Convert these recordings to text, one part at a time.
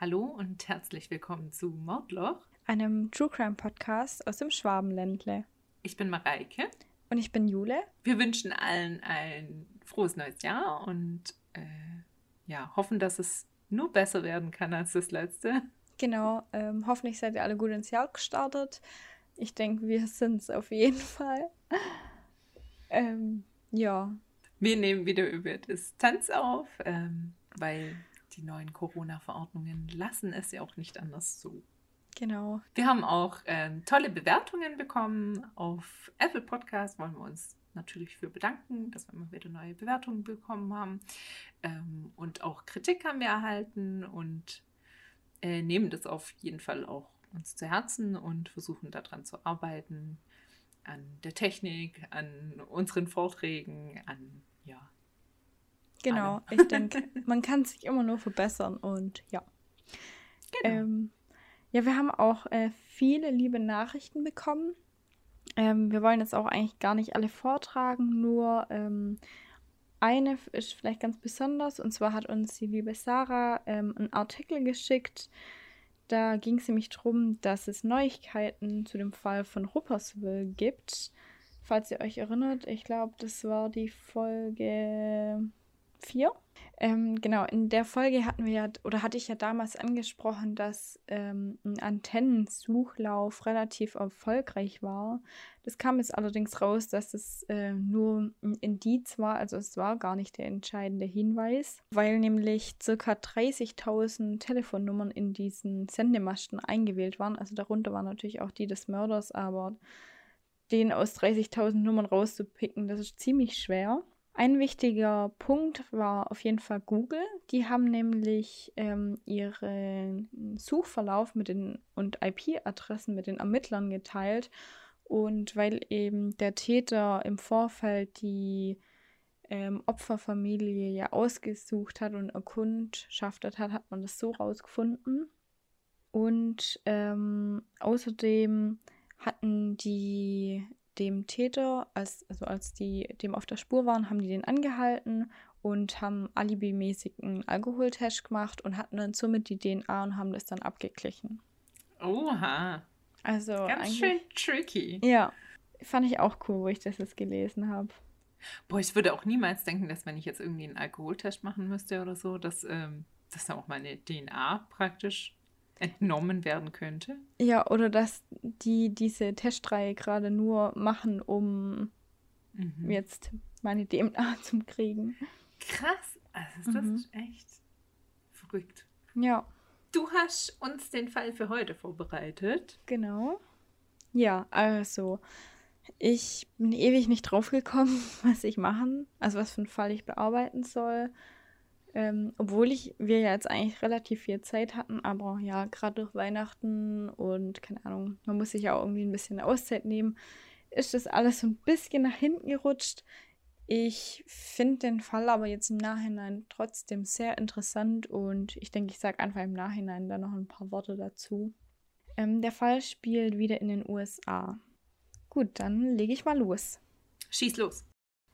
Hallo und herzlich willkommen zu Mordloch, einem True Crime Podcast aus dem Schwabenländle. Ich bin Mareike. Und ich bin Jule. Wir wünschen allen ein frohes neues Jahr und äh, ja, hoffen, dass es nur besser werden kann als das letzte. Genau, ähm, hoffentlich seid ihr alle gut ins Jahr gestartet. Ich denke, wir sind es auf jeden Fall. ähm, ja. Wir nehmen wieder über Distanz auf, ähm, weil die neuen Corona-Verordnungen lassen es ja auch nicht anders zu. Genau. Wir haben auch ähm, tolle Bewertungen bekommen. Auf Apple Podcast wollen wir uns natürlich für bedanken, dass wir immer wieder neue Bewertungen bekommen haben. Ähm, und auch Kritik haben wir erhalten und äh, nehmen das auf jeden Fall auch uns zu Herzen und versuchen daran zu arbeiten, an der Technik, an unseren Vorträgen, an ja. Genau, alle. ich denke, man kann sich immer nur verbessern und ja. Genau. Ähm, ja, wir haben auch äh, viele liebe Nachrichten bekommen. Ähm, wir wollen jetzt auch eigentlich gar nicht alle vortragen, nur ähm, eine ist vielleicht ganz besonders. Und zwar hat uns die liebe Sarah ähm, einen Artikel geschickt. Da ging es nämlich darum, dass es Neuigkeiten zu dem Fall von Rupperswil gibt. Falls ihr euch erinnert, ich glaube, das war die Folge 4. Ähm, genau, in der Folge hatten wir ja, oder hatte ich ja damals angesprochen, dass ähm, ein Antennensuchlauf relativ erfolgreich war. Das kam jetzt allerdings raus, dass es äh, nur ein Indiz war, also es war gar nicht der entscheidende Hinweis, weil nämlich circa 30.000 Telefonnummern in diesen Sendemasten eingewählt waren. Also darunter waren natürlich auch die des Mörders, aber den aus 30.000 Nummern rauszupicken, das ist ziemlich schwer. Ein wichtiger Punkt war auf jeden Fall Google. Die haben nämlich ähm, ihren Suchverlauf mit den und IP-Adressen mit den Ermittlern geteilt. Und weil eben der Täter im Vorfeld die ähm, Opferfamilie ja ausgesucht hat und erkundschaftet hat, hat man das so rausgefunden. Und ähm, außerdem hatten die dem Täter, als, also als die dem auf der Spur waren, haben die den angehalten und haben alibimäßig einen Alkoholtest gemacht und hatten dann somit die DNA und haben das dann abgeglichen. Oha. Also ganz schön tricky. Ja, fand ich auch cool, wo ich das jetzt gelesen habe. Boah, ich würde auch niemals denken, dass wenn ich jetzt irgendwie einen Alkoholtest machen müsste oder so, dass, ähm, dass dann auch meine DNA praktisch entnommen werden könnte. Ja, oder dass die diese Testreihe gerade nur machen, um mhm. jetzt meine DNA zu kriegen. Krass, also das mhm. ist echt verrückt. Ja. Du hast uns den Fall für heute vorbereitet. Genau. Ja, also ich bin ewig nicht drauf gekommen, was ich machen, also was für einen Fall ich bearbeiten soll. Ähm, obwohl ich, wir ja jetzt eigentlich relativ viel Zeit hatten, aber ja, gerade durch Weihnachten und keine Ahnung, man muss sich ja auch irgendwie ein bisschen Auszeit nehmen, ist das alles so ein bisschen nach hinten gerutscht. Ich finde den Fall aber jetzt im Nachhinein trotzdem sehr interessant und ich denke, ich sage einfach im Nachhinein da noch ein paar Worte dazu. Ähm, der Fall spielt wieder in den USA. Gut, dann lege ich mal los. Schieß los.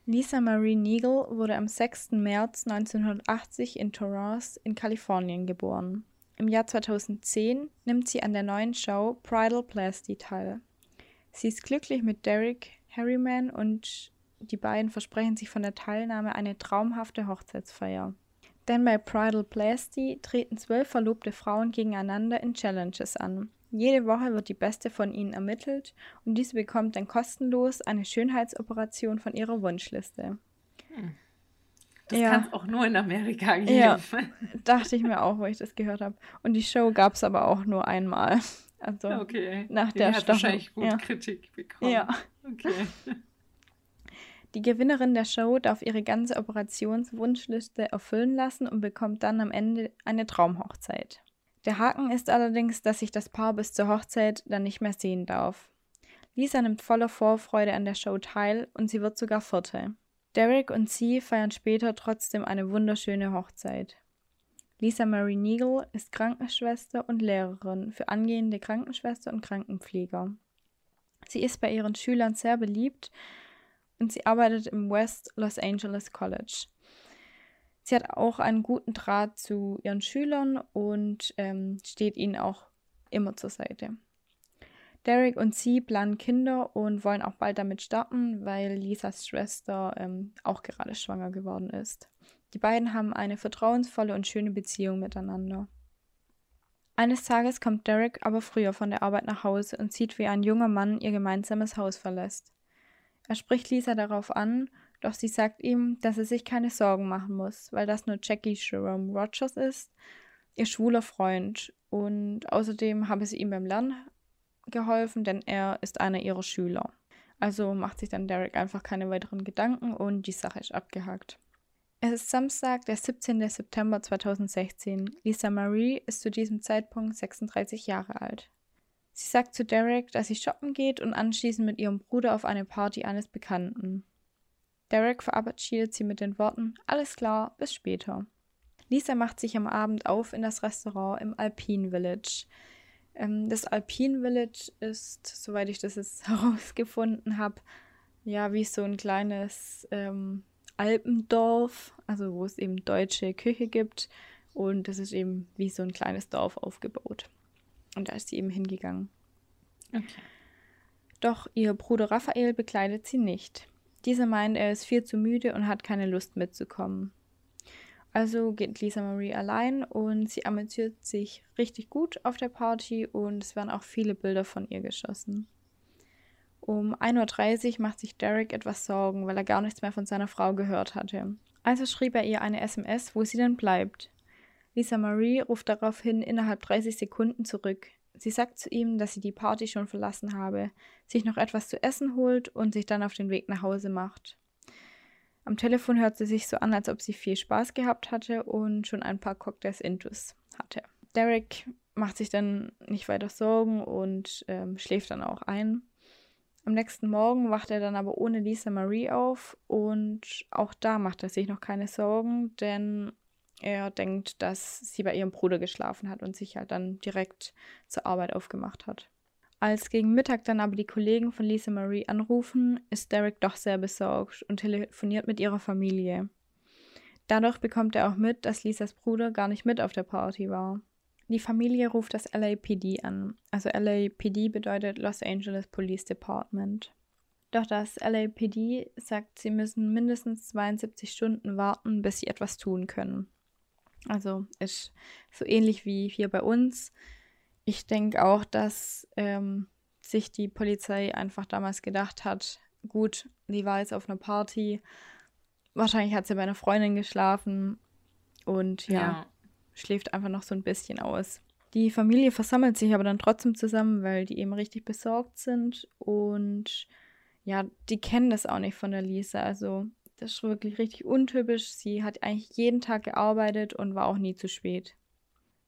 Lisa Marie Neagle wurde am 6. März 1980 in Torrance in Kalifornien geboren. Im Jahr 2010 nimmt sie an der neuen Show Bridal Plasty teil. Sie ist glücklich mit Derek Harriman und die beiden versprechen sich von der Teilnahme eine traumhafte Hochzeitsfeier. Denn bei Bridal Plasty treten zwölf verlobte Frauen gegeneinander in Challenges an. Jede Woche wird die beste von ihnen ermittelt und diese bekommt dann kostenlos eine Schönheitsoperation von ihrer Wunschliste. Hm. Das ja. kann es auch nur in Amerika geben. Ja, dachte ich mir auch, wo ich das gehört habe. Und die Show gab es aber auch nur einmal. Also okay. nach die der hat Staffel. wahrscheinlich gut ja. Kritik bekommen. Ja. Okay. Die Gewinnerin der Show darf ihre ganze Operationswunschliste erfüllen lassen und bekommt dann am Ende eine Traumhochzeit. Der Haken ist allerdings, dass sich das Paar bis zur Hochzeit dann nicht mehr sehen darf. Lisa nimmt voller Vorfreude an der Show teil und sie wird sogar Vierte. Derek und sie feiern später trotzdem eine wunderschöne Hochzeit. Lisa Marie Neagle ist Krankenschwester und Lehrerin für angehende Krankenschwester und Krankenpfleger. Sie ist bei ihren Schülern sehr beliebt und sie arbeitet im West Los Angeles College. Sie hat auch einen guten Draht zu ihren Schülern und ähm, steht ihnen auch immer zur Seite. Derek und sie planen Kinder und wollen auch bald damit starten, weil Lisas Schwester ähm, auch gerade schwanger geworden ist. Die beiden haben eine vertrauensvolle und schöne Beziehung miteinander. Eines Tages kommt Derek aber früher von der Arbeit nach Hause und sieht, wie ein junger Mann ihr gemeinsames Haus verlässt. Er spricht Lisa darauf an, doch sie sagt ihm, dass er sich keine Sorgen machen muss, weil das nur Jackie Jerome Rogers ist, ihr schwuler Freund, und außerdem habe sie ihm beim Lernen geholfen, denn er ist einer ihrer Schüler. Also macht sich dann Derek einfach keine weiteren Gedanken und die Sache ist abgehakt. Es ist Samstag, der 17. September 2016. Lisa Marie ist zu diesem Zeitpunkt 36 Jahre alt. Sie sagt zu Derek, dass sie shoppen geht und anschließend mit ihrem Bruder auf eine Party eines Bekannten. Derek verabschiedet sie mit den Worten: Alles klar, bis später. Lisa macht sich am Abend auf in das Restaurant im Alpine Village. Ähm, das Alpine Village ist, soweit ich das jetzt herausgefunden habe, ja, wie so ein kleines ähm, Alpendorf, also wo es eben deutsche Küche gibt. Und das ist eben wie so ein kleines Dorf aufgebaut. Und da ist sie eben hingegangen. Okay. Doch ihr Bruder Raphael begleitet sie nicht. Dieser meint, er ist viel zu müde und hat keine Lust mitzukommen. Also geht Lisa Marie allein und sie amüsiert sich richtig gut auf der Party und es werden auch viele Bilder von ihr geschossen. Um 1.30 Uhr macht sich Derek etwas Sorgen, weil er gar nichts mehr von seiner Frau gehört hatte. Also schrieb er ihr eine SMS, wo sie denn bleibt. Lisa Marie ruft daraufhin innerhalb 30 Sekunden zurück. Sie sagt zu ihm, dass sie die Party schon verlassen habe, sich noch etwas zu essen holt und sich dann auf den Weg nach Hause macht. Am Telefon hört sie sich so an, als ob sie viel Spaß gehabt hatte und schon ein paar Cocktails intus hatte. Derek macht sich dann nicht weiter Sorgen und ähm, schläft dann auch ein. Am nächsten Morgen wacht er dann aber ohne Lisa Marie auf und auch da macht er sich noch keine Sorgen, denn er denkt, dass sie bei ihrem Bruder geschlafen hat und sich halt dann direkt zur Arbeit aufgemacht hat. Als gegen Mittag dann aber die Kollegen von Lisa Marie anrufen, ist Derek doch sehr besorgt und telefoniert mit ihrer Familie. Dadurch bekommt er auch mit, dass Lisas Bruder gar nicht mit auf der Party war. Die Familie ruft das LAPD an. Also LAPD bedeutet Los Angeles Police Department. Doch das LAPD sagt, sie müssen mindestens 72 Stunden warten, bis sie etwas tun können. Also ist so ähnlich wie hier bei uns ich denke auch, dass ähm, sich die Polizei einfach damals gedacht hat, gut, die war jetzt auf einer Party, wahrscheinlich hat sie bei einer Freundin geschlafen und ja, ja, schläft einfach noch so ein bisschen aus. Die Familie versammelt sich aber dann trotzdem zusammen, weil die eben richtig besorgt sind und ja, die kennen das auch nicht von der Lisa. Also das ist wirklich richtig untypisch. Sie hat eigentlich jeden Tag gearbeitet und war auch nie zu spät.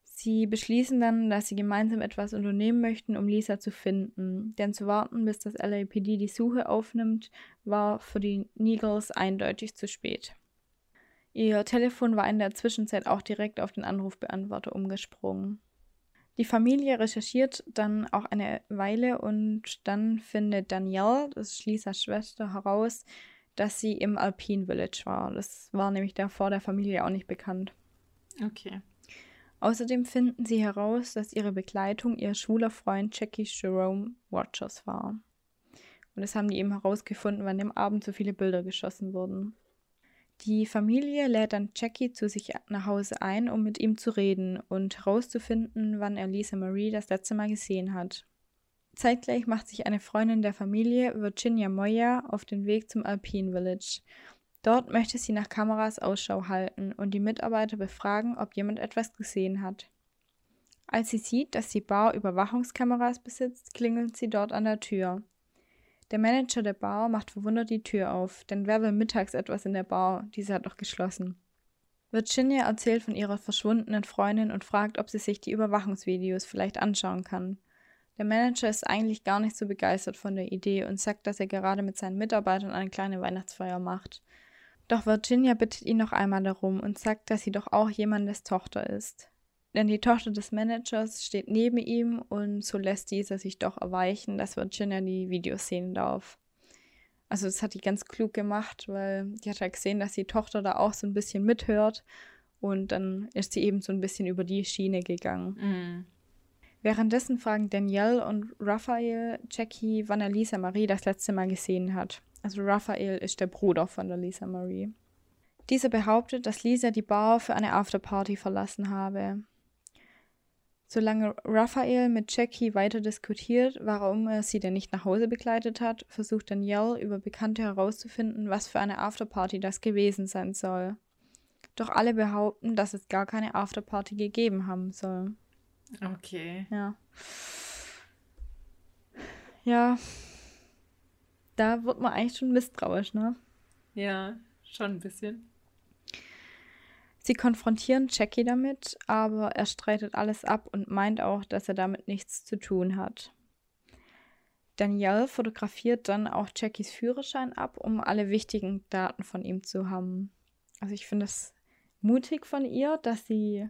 Sie beschließen dann, dass sie gemeinsam etwas unternehmen möchten, um Lisa zu finden. Denn zu warten, bis das LAPD die Suche aufnimmt, war für die Neagles eindeutig zu spät. Ihr Telefon war in der Zwischenzeit auch direkt auf den Anrufbeantworter umgesprungen. Die Familie recherchiert dann auch eine Weile und dann findet Danielle, das ist Lisas Schwester, heraus, dass sie im Alpine Village war. Das war nämlich davor der Familie auch nicht bekannt. Okay. Außerdem finden sie heraus, dass ihre Begleitung ihr schwuler Freund Jackie Jerome Rogers war. Und das haben die eben herausgefunden, wann dem Abend so viele Bilder geschossen wurden. Die Familie lädt dann Jackie zu sich nach Hause ein, um mit ihm zu reden und herauszufinden, wann er Lisa Marie das letzte Mal gesehen hat. Zeitgleich macht sich eine Freundin der Familie, Virginia Moya, auf den Weg zum Alpine Village Dort möchte sie nach Kameras Ausschau halten und die Mitarbeiter befragen, ob jemand etwas gesehen hat. Als sie sieht, dass die Bar Überwachungskameras besitzt, klingelt sie dort an der Tür. Der Manager der Bar macht verwundert die Tür auf, denn wer will mittags etwas in der Bar? Diese hat doch geschlossen. Virginia erzählt von ihrer verschwundenen Freundin und fragt, ob sie sich die Überwachungsvideos vielleicht anschauen kann. Der Manager ist eigentlich gar nicht so begeistert von der Idee und sagt, dass er gerade mit seinen Mitarbeitern eine kleine Weihnachtsfeier macht. Doch Virginia bittet ihn noch einmal darum und sagt, dass sie doch auch jemandes Tochter ist. Denn die Tochter des Managers steht neben ihm und so lässt dieser sich doch erweichen, dass Virginia die Videos sehen darf. Also das hat die ganz klug gemacht, weil die hat ja gesehen, dass die Tochter da auch so ein bisschen mithört. Und dann ist sie eben so ein bisschen über die Schiene gegangen. Mhm. Währenddessen fragen Danielle und Raphael Jackie, wann er Lisa Marie das letzte Mal gesehen hat. Also Raphael ist der Bruder von der Lisa Marie. Dieser behauptet, dass Lisa die Bar für eine Afterparty verlassen habe. Solange Raphael mit Jackie weiter diskutiert, warum er sie denn nicht nach Hause begleitet hat, versucht Danielle über Bekannte herauszufinden, was für eine Afterparty das gewesen sein soll. Doch alle behaupten, dass es gar keine Afterparty gegeben haben soll. Okay. Ja. Ja. Da wird man eigentlich schon misstrauisch, ne? Ja, schon ein bisschen. Sie konfrontieren Jackie damit, aber er streitet alles ab und meint auch, dass er damit nichts zu tun hat. Danielle fotografiert dann auch Jackies Führerschein ab, um alle wichtigen Daten von ihm zu haben. Also ich finde es mutig von ihr, dass sie,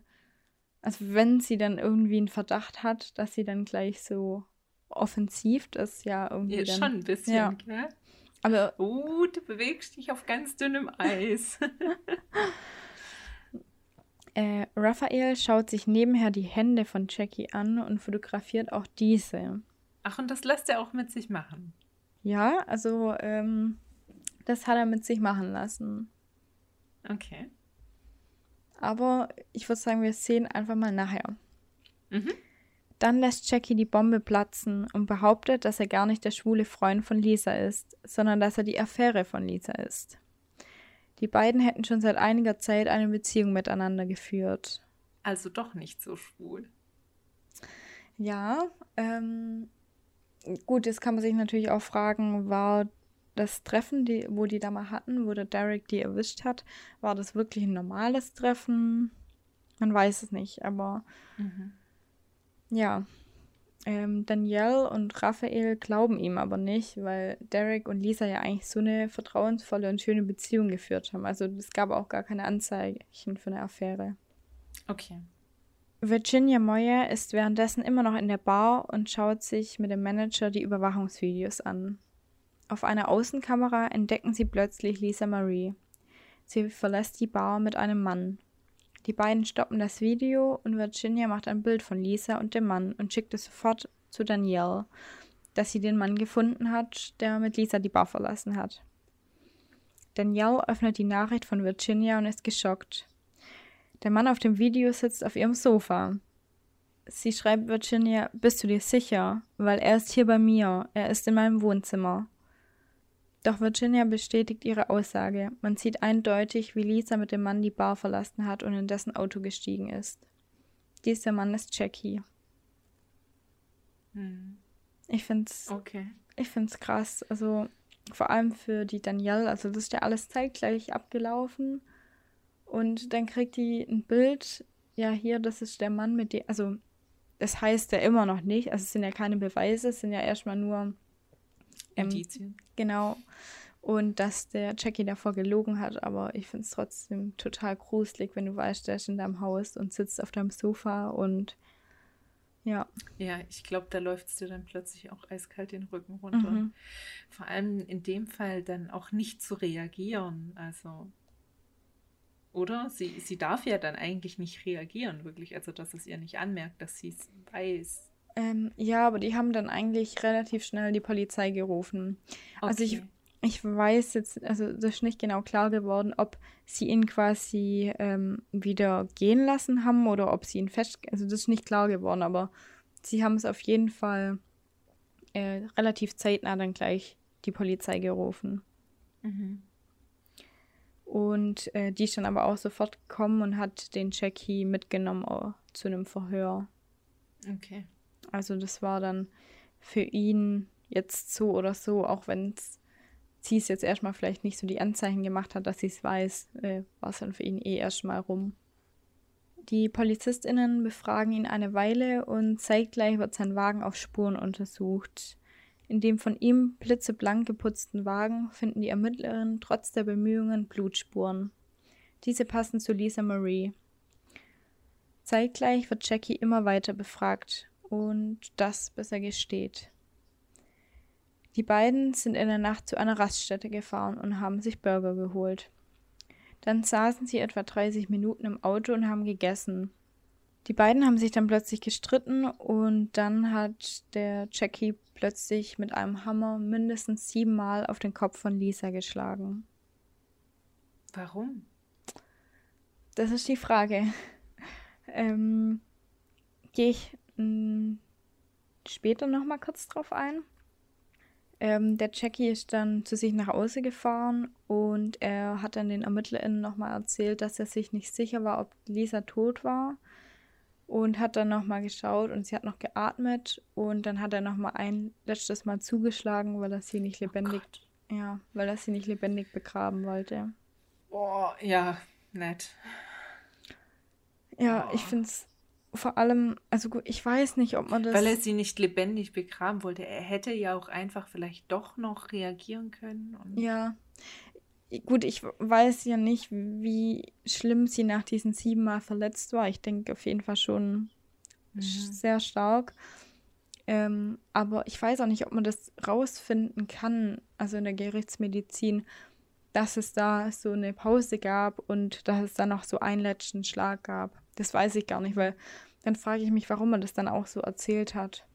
also wenn sie dann irgendwie einen Verdacht hat, dass sie dann gleich so offensiv das ja irgendwie. Ja, dann, schon ein bisschen, ja. gell? Aber Oh, du bewegst dich auf ganz dünnem Eis. Äh, Raphael schaut sich nebenher die Hände von Jackie an und fotografiert auch diese. Ach, und das lässt er auch mit sich machen. Ja, also ähm, das hat er mit sich machen lassen. Okay. Aber ich würde sagen, wir sehen einfach mal nachher. Mhm. Dann lässt Jackie die Bombe platzen und behauptet, dass er gar nicht der schwule Freund von Lisa ist, sondern dass er die Affäre von Lisa ist. Die beiden hätten schon seit einiger Zeit eine Beziehung miteinander geführt. Also doch nicht so schwul. Ja, ähm, gut, jetzt kann man sich natürlich auch fragen, war das Treffen, die, wo die da mal hatten, wo der Derek die erwischt hat, war das wirklich ein normales Treffen? Man weiß es nicht, aber Mhm. ja. Ähm, Danielle und Raphael glauben ihm aber nicht, weil Derek und Lisa ja eigentlich so eine vertrauensvolle und schöne Beziehung geführt haben. Also es gab auch gar keine Anzeichen für eine Affäre. Okay. Virginia Moyer ist währenddessen immer noch in der Bar und schaut sich mit dem Manager die Überwachungsvideos an. Auf einer Außenkamera entdecken sie plötzlich Lisa Marie. Sie verlässt die Bar mit einem Mann. Die beiden stoppen das Video und Virginia macht ein Bild von Lisa und dem Mann und schickt es sofort zu Danielle, dass sie den Mann gefunden hat, der mit Lisa die Bar verlassen hat. Danielle öffnet die Nachricht von Virginia und ist geschockt. Der Mann auf dem Video sitzt auf ihrem Sofa. Sie schreibt Virginia, bist du dir sicher? Weil er ist hier bei mir, er ist in meinem Wohnzimmer. Doch Virginia bestätigt ihre Aussage. Man sieht eindeutig, wie Lisa mit dem Mann die Bar verlassen hat und in dessen Auto gestiegen ist. Dieser Mann ist Jackie. Hm. Ich find's, Okay. ich find's krass. Also vor allem für die Danielle. Also das ist ja alles zeitgleich abgelaufen. Und dann kriegt die ein Bild. Ja, hier, das ist der Mann mit dem. Also das heißt ja immer noch nicht. Also es sind ja keine Beweise. Es sind ja erstmal nur ähm, Indizien. Genau. Und dass der Jackie davor gelogen hat, aber ich finde es trotzdem total gruselig, wenn du weißt, der ist in deinem Haus und sitzt auf deinem Sofa und ja. Ja, ich glaube, da läuft es dir dann plötzlich auch eiskalt den Rücken runter. Mhm. Vor allem in dem Fall dann auch nicht zu reagieren. Also, oder? Sie, sie darf ja dann eigentlich nicht reagieren, wirklich. Also, dass es ihr nicht anmerkt, dass sie es weiß. Ähm, ja, aber die haben dann eigentlich relativ schnell die Polizei gerufen. Also ich, Okay. ich weiß jetzt, also das ist nicht genau klar geworden, ob sie ihn quasi ähm, wieder gehen lassen haben oder ob sie ihn fest, also das ist nicht klar geworden, aber sie haben es auf jeden Fall äh, relativ zeitnah dann gleich die Polizei gerufen. Mhm. Und äh, die ist dann aber auch sofort gekommen und hat den Jackie mitgenommen äh, zu einem Verhör. Okay. Also das war dann für ihn jetzt so oder so, auch wenn sie es jetzt erstmal vielleicht nicht so die Anzeichen gemacht hat, dass sie es weiß, äh, war es dann für ihn eh erstmal rum. Die PolizistInnen befragen ihn eine Weile und zeitgleich wird sein Wagen auf Spuren untersucht. In dem von ihm blitzeblank geputzten Wagen finden die Ermittlerinnen trotz der Bemühungen Blutspuren. Diese passen zu Lisa Marie. Zeitgleich wird Jackie immer weiter befragt und das, bis er gesteht. Die beiden sind in der Nacht zu einer Raststätte gefahren und haben sich Burger geholt. Dann saßen sie etwa 30 Minuten im Auto und haben gegessen. Die beiden haben sich dann plötzlich gestritten und dann hat der Jackie plötzlich mit einem Hammer mindestens siebenmal auf den Kopf von Lisa geschlagen. Warum? Das ist die Frage. Ähm, Gehe ich m, später nochmal kurz drauf ein. Ähm, der Jackie ist dann zu sich nach Hause gefahren und er hat dann den ErmittlerInnen nochmal erzählt, dass er sich nicht sicher war, ob Lisa tot war und hat dann nochmal geschaut und sie hat noch geatmet und dann hat er nochmal ein letztes Mal zugeschlagen, weil er sie nicht lebendig, oh ja, weil er sie nicht lebendig begraben wollte. Oh, ja, nett. Ja, oh. ich finde es vor allem, also gut, ich weiß nicht, ob man das. Weil er sie nicht lebendig begraben wollte. Er hätte ja auch einfach vielleicht doch noch reagieren können. ja. Gut, ich weiß ja nicht, wie schlimm sie nach diesen sieben Mal verletzt war. Ich denke auf jeden Fall schon mhm. sehr stark. Ähm, aber ich weiß auch nicht, ob man das rausfinden kann, also in der Gerichtsmedizin, dass es da so eine Pause gab und dass es da noch so einen letzten Schlag gab. Das weiß ich gar nicht, weil dann frage ich mich, warum man das dann auch so erzählt hat.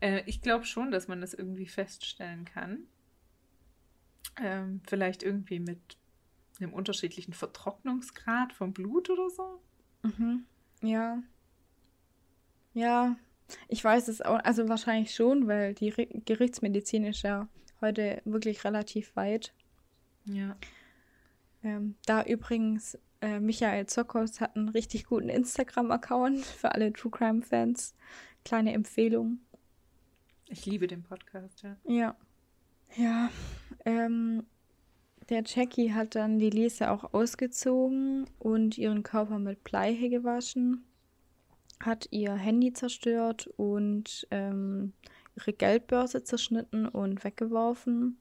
Äh, ich glaube schon, dass man das irgendwie feststellen kann. Ähm, vielleicht irgendwie mit einem unterschiedlichen Vertrocknungsgrad vom Blut oder so. Mhm. Ja. Ja, ich weiß es auch, also wahrscheinlich schon, weil die Re Gerichtsmedizin ist ja heute wirklich relativ weit. Ja. Ähm, da übrigens äh, Michael Zokos hat einen richtig guten Instagram-Account für alle True Crime-Fans. Kleine Empfehlung. Ich liebe den Podcast, ja. Ja. Ja. Ähm, der Jackie hat dann die Lisa auch ausgezogen und ihren Körper mit Bleihe gewaschen, hat ihr Handy zerstört und ähm, ihre Geldbörse zerschnitten und weggeworfen.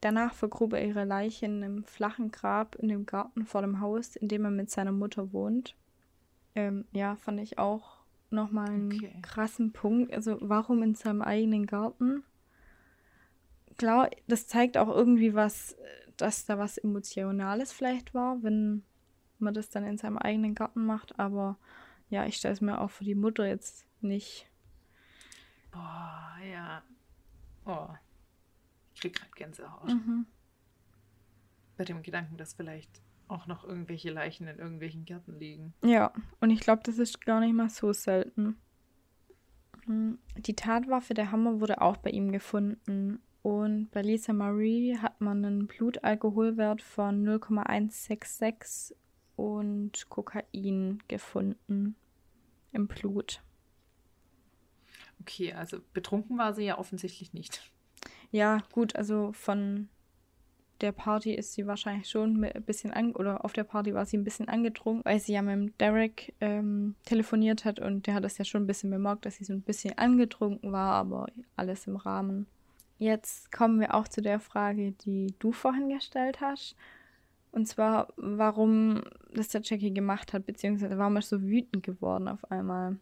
Danach vergrub er ihre Leiche in einem flachen Grab in dem Garten vor dem Haus, in dem er mit seiner Mutter wohnt. Ähm, ja, fand ich auch nochmal einen okay. krassen Punkt. Also, warum in seinem eigenen Garten? Klar, das zeigt auch irgendwie was, dass da was Emotionales vielleicht war, wenn man das dann in seinem eigenen Garten macht. Aber ja, ich stelle es mir auch für die Mutter jetzt nicht. Boah, ja. Oh. Ich krieg gerade Gänsehaut. Mhm. Bei dem Gedanken, dass vielleicht auch noch irgendwelche Leichen in irgendwelchen Gärten liegen. Ja, und ich glaube, das ist gar nicht mal so selten. Hm, die Tatwaffe der Hammer wurde auch bei ihm gefunden. Und bei Lisa Marie hat man einen Blutalkoholwert von 0,166 und Kokain gefunden im Blut. Okay, also betrunken war sie ja offensichtlich nicht. Ja, gut, also von der Party ist sie wahrscheinlich schon ein bisschen an oder auf der Party war sie ein bisschen angetrunken, weil sie ja mit Derek ähm, telefoniert hat und der hat das ja schon ein bisschen bemerkt, dass sie so ein bisschen angetrunken war, aber alles im Rahmen. Jetzt kommen wir auch zu der Frage, die du vorhin gestellt hast. Und zwar, warum das der Jackie gemacht hat, beziehungsweise warum er so wütend geworden auf einmal.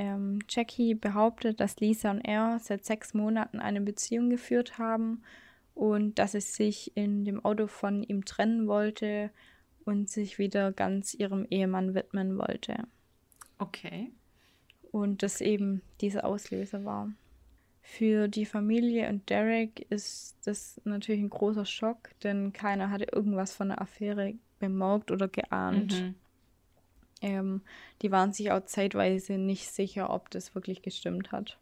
Ähm, Jackie behauptet, dass Lisa und er seit sechs Monaten eine Beziehung geführt haben und dass sie sich in dem Auto von ihm trennen wollte und sich wieder ganz ihrem Ehemann widmen wollte. Okay. Und das eben dieser Auslöser war. Für die Familie und Derek ist das natürlich ein großer Schock, denn keiner hatte irgendwas von der Affäre bemerkt oder geahnt. Mhm. Ähm, die waren sich auch zeitweise nicht sicher, ob das wirklich gestimmt hat.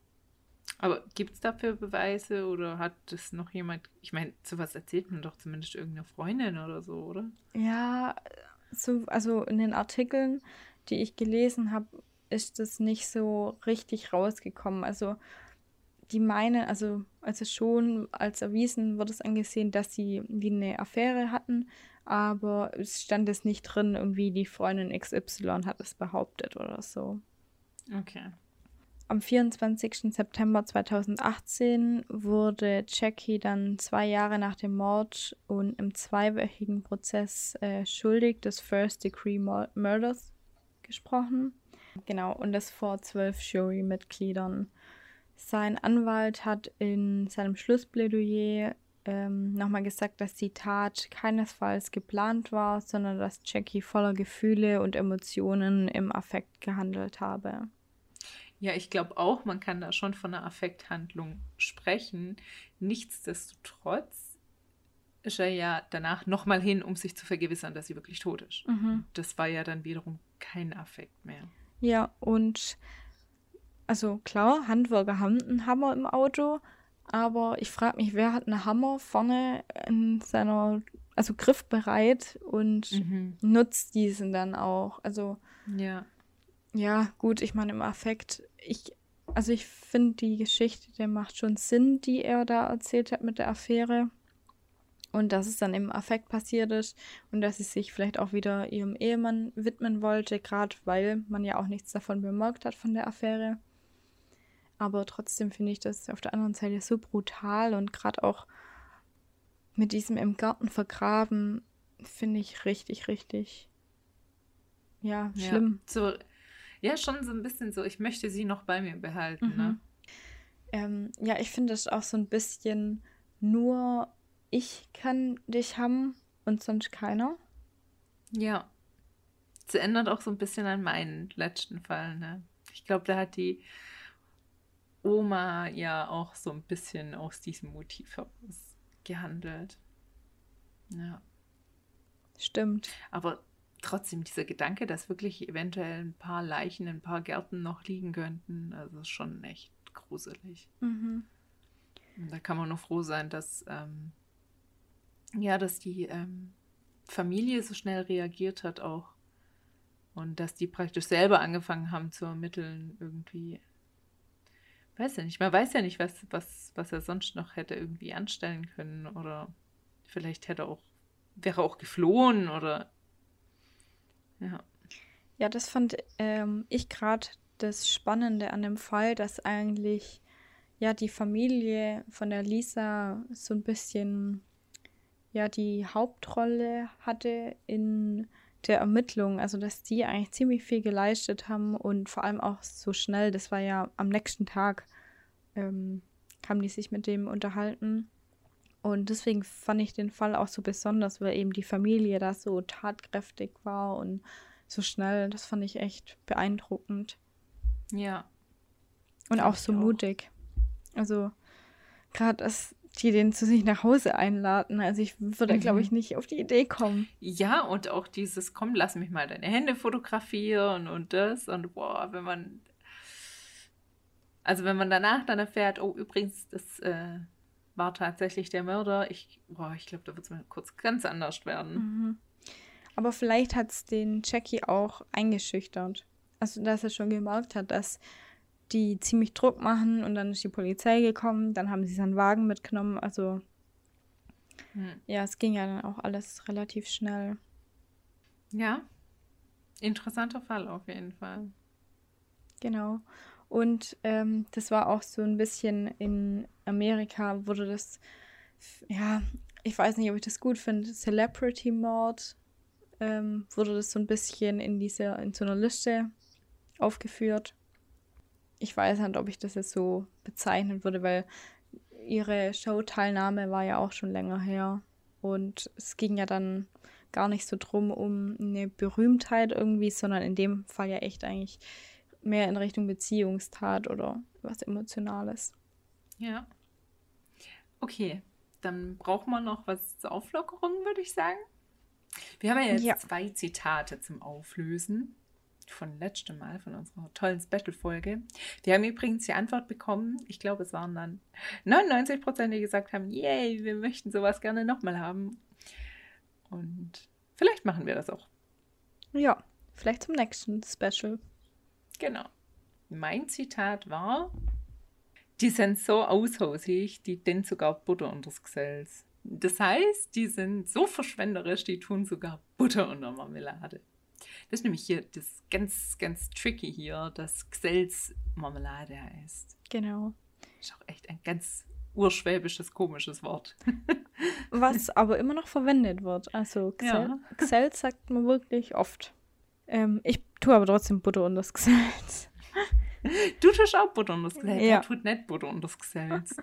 Aber gibt es dafür Beweise oder hat das noch jemand? Ich meine, sowas erzählt man doch zumindest irgendeiner Freundin oder so, oder? Ja, so, also in den Artikeln, die ich gelesen habe, ist das nicht so richtig rausgekommen. Also die meinen, also, also schon als erwiesen wird es angesehen, dass sie wie eine Affäre hatten, aber es stand es nicht drin, irgendwie die Freundin XY hat es behauptet oder so. Okay. Am 24. September 2018 wurde Jackie dann zwei Jahre nach dem Mord und im zweiwöchigen Prozess äh, schuldig des First Degree Murders gesprochen. Genau, und das vor zwölf Jury-Mitgliedern. Sein Anwalt hat in seinem Schlussplädoyer ähm, nochmal gesagt, dass die Tat keinesfalls geplant war, sondern dass Jackie voller Gefühle und Emotionen im Affekt gehandelt habe. Ja, ich glaube auch, man kann da schon von einer Affekthandlung sprechen. Nichtsdestotrotz ist er ja danach nochmal hin, um sich zu vergewissern, dass sie wirklich tot ist. Mhm. Das war ja dann wiederum kein Affekt mehr. Ja, und also klar, Handwerker haben einen Hammer im Auto, aber ich frage mich, wer hat einen Hammer vorne in seiner, also griffbereit und mhm. nutzt diesen dann auch. Also ja. Ja, gut, ich meine im Affekt, ich, also ich finde die Geschichte, der macht schon Sinn, die er da erzählt hat mit der Affäre. Und dass es dann im Affekt passiert ist und dass sie sich vielleicht auch wieder ihrem Ehemann widmen wollte, gerade weil man ja auch nichts davon bemerkt hat von der Affäre. Aber trotzdem finde ich das auf der anderen Seite so brutal und gerade auch mit diesem im Garten vergraben, finde ich richtig, richtig, ja, schlimm. Ja, so, ja, schon so ein bisschen so, ich möchte sie noch bei mir behalten, ne? mhm. ne? Ähm, ja, ich finde es auch so ein bisschen nur ich kann dich haben und sonst keiner. Ja. Es ändert auch so ein bisschen an meinen letzten Fall, ne? Ich glaube, da hat die Oma ja auch so ein bisschen aus diesem Motiv heraus gehandelt. Ja. Stimmt. Aber trotzdem dieser Gedanke, dass wirklich eventuell ein paar Leichen in ein paar Gärten noch liegen könnten, also ist schon echt gruselig. Mhm. Da kann man nur froh sein, dass ähm, ja, dass die ähm, Familie so schnell reagiert hat auch und dass die praktisch selber angefangen haben zu ermitteln irgendwie. Weiß ja nicht, man weiß ja nicht, was, was, was er sonst noch hätte irgendwie anstellen können oder vielleicht hätte auch, wäre auch geflohen oder ja. Ja, das fand ähm, ich gerade das Spannende an dem Fall, dass eigentlich ja die Familie von der Lisa so ein bisschen ja die Hauptrolle hatte in der Ermittlung, also dass die eigentlich ziemlich viel geleistet haben und vor allem auch so schnell, das war ja am nächsten Tag, ähm, haben die sich mit dem unterhalten. Und deswegen fand ich den Fall auch so besonders, weil eben die Familie da so tatkräftig war und so schnell. Das fand ich echt beeindruckend. Ja. Und auch so mutig. Also, gerade, dass die den zu sich nach Hause einladen. Also, ich würde, mhm. glaube ich, nicht auf die Idee kommen. Ja, und auch dieses, komm, lass mich mal deine Hände fotografieren und das. Und boah, wenn man. Also, wenn man danach dann erfährt, oh, übrigens, das. Äh, war tatsächlich der Mörder. Ich, boah, ich glaube, da wird es mir kurz ganz anders werden. Mhm. Aber vielleicht hat es den Jackie auch eingeschüchtert. Also, dass er schon gemerkt hat, dass die ziemlich Druck machen und dann ist die Polizei gekommen, dann haben sie seinen Wagen mitgenommen. Also, hm. ja, es ging ja dann auch alles relativ schnell. Ja, interessanter Fall auf jeden Fall. Genau. Und ähm, das war auch so ein bisschen in Amerika, wurde das, ja, ich weiß nicht, ob ich das gut finde, Celebrity Mord ähm, wurde das so ein bisschen in dieser, in so einer Liste aufgeführt. Ich weiß nicht, ob ich das jetzt so bezeichnen würde, weil ihre Showteilnahme war ja auch schon länger her. Und es ging ja dann gar nicht so drum um eine Berühmtheit irgendwie, sondern in dem Fall ja echt eigentlich mehr in Richtung Beziehungstat oder was Emotionales. Ja. Okay, dann braucht man noch was zur Auflockerung, würde ich sagen. Wir haben ja jetzt ja. zwei Zitate zum Auflösen von letztem Mal, von unserer tollen Special-Folge. Wir haben übrigens die Antwort bekommen, ich glaube, es waren dann 99 Prozent, die gesagt haben, yay, wir möchten sowas gerne nochmal haben. Und vielleicht machen wir das auch. Ja, vielleicht zum nächsten Special. Genau. Mein Zitat war, die sind so aushosig, die denn sogar Butter unters Gesells. Das heißt, die sind so verschwenderisch, die tun sogar Butter unter Marmelade. Das ist nämlich hier das ganz, ganz tricky hier, dass Xels Marmelade heißt. Genau. Ist auch echt ein ganz urschwäbisches, komisches Wort. Was aber immer noch verwendet wird. Also Xel, ja. Xel sagt man wirklich oft. Ähm, ich tue aber trotzdem Butter unter das Xels. Du tust auch Butter und das Geselz. Ja. Er tut nicht Butter und das Geselz.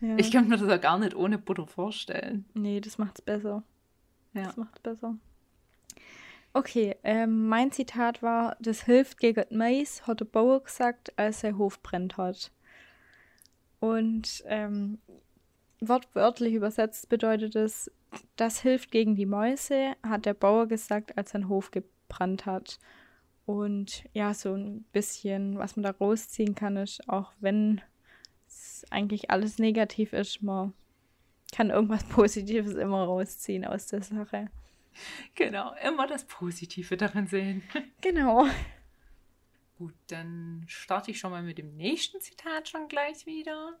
Ja. Ich kann mir das ja gar nicht ohne Butter vorstellen. Nee, das macht's besser. Ja. Das macht's besser. Okay, ähm, mein Zitat war, das hilft gegen Mais, hat der Bauer gesagt, als sein Hof brennt hat. Und ähm, wortwörtlich übersetzt bedeutet es, das hilft gegen die Mäuse, hat der Bauer gesagt, als sein Hof gebrannt hat. Und ja, so ein bisschen, was man da rausziehen kann, ist, auch wenn es eigentlich alles negativ ist, man kann irgendwas Positives immer rausziehen aus der Sache. Genau, immer das Positive darin sehen. Genau. Gut, dann starte ich schon mal mit dem nächsten Zitat schon gleich wieder.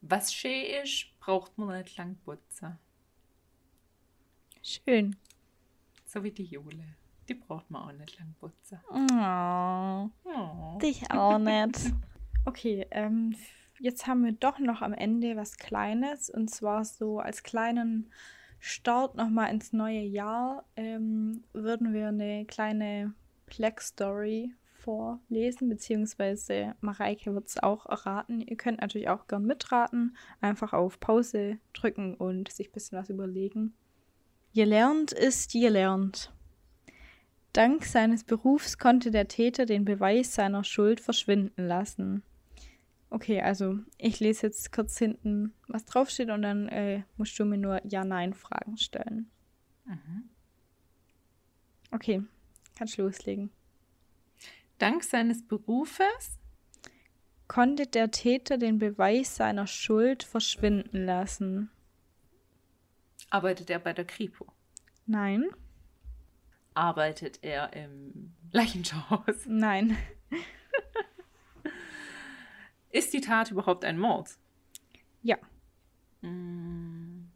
Was schön ist, braucht man nicht lang putzen. Schön. So wie die Jule. Die braucht man auch nicht lang putzen. Oh, Oh. dich auch nicht. Okay, ähm, jetzt haben wir doch noch am Ende was Kleines. Und zwar so als kleinen Start nochmal ins neue Jahr ähm, würden wir eine kleine Black-Story vorlesen, beziehungsweise Mareike wird es auch erraten. Ihr könnt natürlich auch gern mitraten, einfach auf Pause drücken und sich ein bisschen was überlegen. Gelernt ist gelernt. Dank seines Berufs konnte der Täter den Beweis seiner Schuld verschwinden lassen. Okay, also ich lese jetzt kurz hinten, was draufsteht und dann äh, musst du mir nur Ja-Nein-Fragen stellen. Mhm. Okay, kannst loslegen. Dank seines Berufes Konnte der Täter den Beweis seiner Schuld verschwinden lassen? arbeitet er bei der Kripo. Nein, Arbeitet er im Leichenschauhaus. nein, Ist die Tat überhaupt ein Mord? ja, Mm,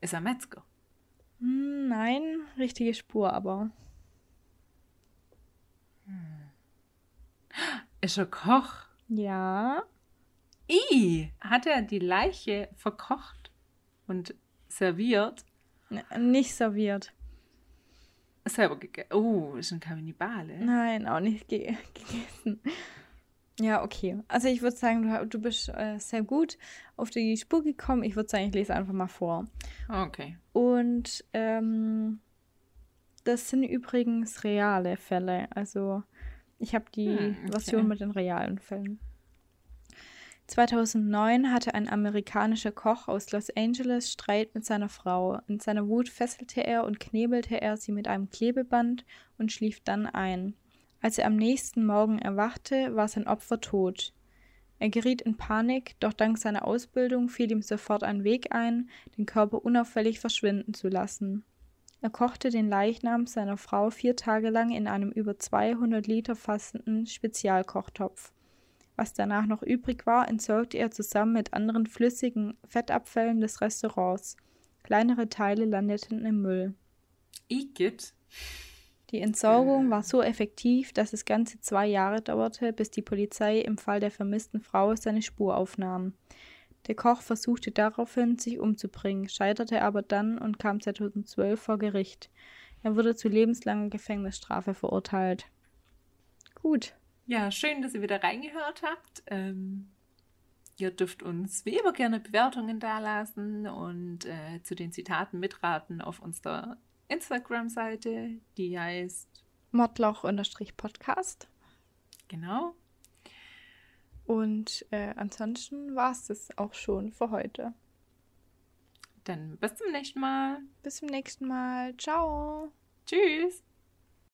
Ist er Metzger? Hm, nein, richtige Spur, aber Ist er Koch? ja, I, hat er die Leiche verkocht und serviert? n- nicht serviert. Selber gegessen. Oh, ist ein Kannibale. Nein, auch nicht ge gegessen. Ja, okay. Also ich würde sagen, du, du bist äh, sehr gut auf die Spur gekommen. Ich würde sagen, ich lese einfach mal vor. Okay. Und ähm, das sind übrigens reale Fälle. Also ich habe die Hm, okay. Version mit den realen Fällen. 2009 hatte ein amerikanischer Koch aus Los Angeles Streit mit seiner Frau. In seiner Wut fesselte er und knebelte er sie mit einem Klebeband und schlief dann ein. Als er am nächsten Morgen erwachte, war sein Opfer tot. Er geriet in Panik, doch dank seiner Ausbildung fiel ihm sofort ein Weg ein, den Körper unauffällig verschwinden zu lassen. Er kochte den Leichnam seiner Frau vier Tage lang in einem über 200 Liter fassenden Spezialkochtopf. Was danach noch übrig war, entsorgte er zusammen mit anderen flüssigen Fettabfällen des Restaurants. Kleinere Teile landeten im Müll. Igitt. Die Entsorgung war so effektiv, dass es ganze zwei Jahre dauerte, bis die Polizei im Fall der vermissten Frau seine Spur aufnahm. Der Koch versuchte daraufhin, sich umzubringen, scheiterte aber dann und kam 2012 vor Gericht. Er wurde zu lebenslanger Gefängnisstrafe verurteilt. Gut. Ja, schön, dass ihr wieder reingehört habt. Ähm, ihr dürft uns wie immer gerne Bewertungen dalassen und äh, zu den Zitaten mitraten auf unserer Instagram-Seite, die heißt, Mordloch-Podcast. genau, Und äh, ansonsten war es das auch schon für heute. dann bis zum nächsten Mal. Bis zum nächsten Mal. Ciao. Tschüss.